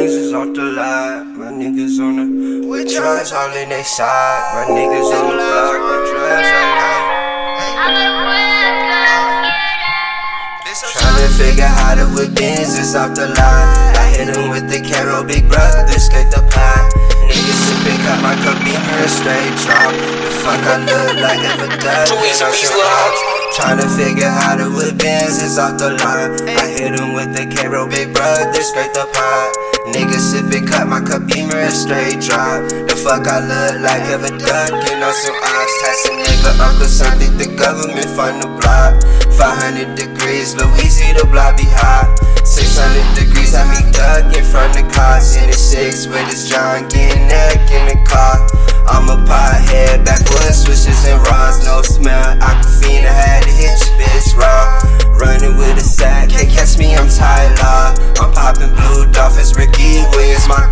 Benz is off the lot. My niggas on the with drugs all in they side. My niggas on the block drugs all night. Tryna figure how to whip Benz is off the lot. I hit him with the Caro, big brother, skate the pot. Niggas sippin', got my cup beamer, straight drop. The fuck I look like ever done. Tryna figure how to whip Benz is off the line. I hit him with the Caro, big brother, scrape the pot. Niggas sippin', cut my cup beamer, straight drop. The fuck I look like ever duckin' on some ops. Tax a nigga, Uncle something the government fund the block. 500 degrees, Louisiana, the block be hot. 600 degrees, I me duckin' from the cops. In the six with his John, getting neck in the car. My.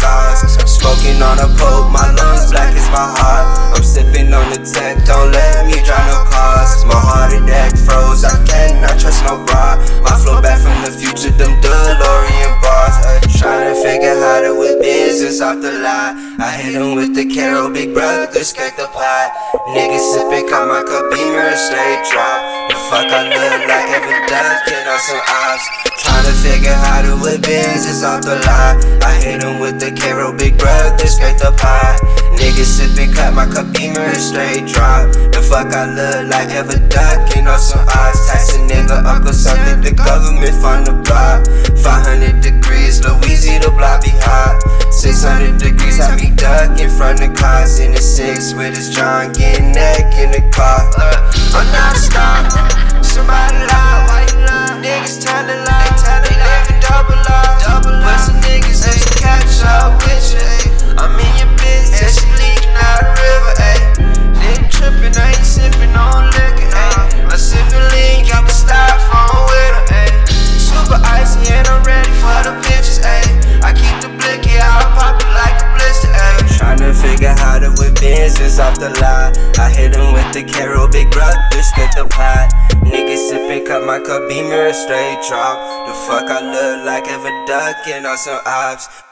Smoking on a pope, my lungs black as my heart. I'm sipping on the tech, don't let me drive no cars. My heart attack froze, I cannot trust no bra. My flow back from the future, them DeLorean bars. Uh, trying to figure how to whip business off the lot. I hit him with the Caro, big brother, skate the pot. Niggas sipping, caught my cup beamer, straight drop. Fuck I look like every duckin' on some ops. Tryna figure how to whip business off the lot. I hit him with the Caro, big brother, skate the pie. Niggas sipping, cut my cup beamer, straight drop. The fuck I look like ever duckin' on some ops. Tax nigga, uncle something, the government fund the block. 500 degrees, Louisiana, the block be hot. 600 degrees, I be ducking from the cars in the six with his John getting neck in the car. I'm not off the lot. I hit him with the Caro, big brother, skate the pot. Niggas sippin', cut my cup beamer, straight drop. The fuck I look like ever duckin' on some ops.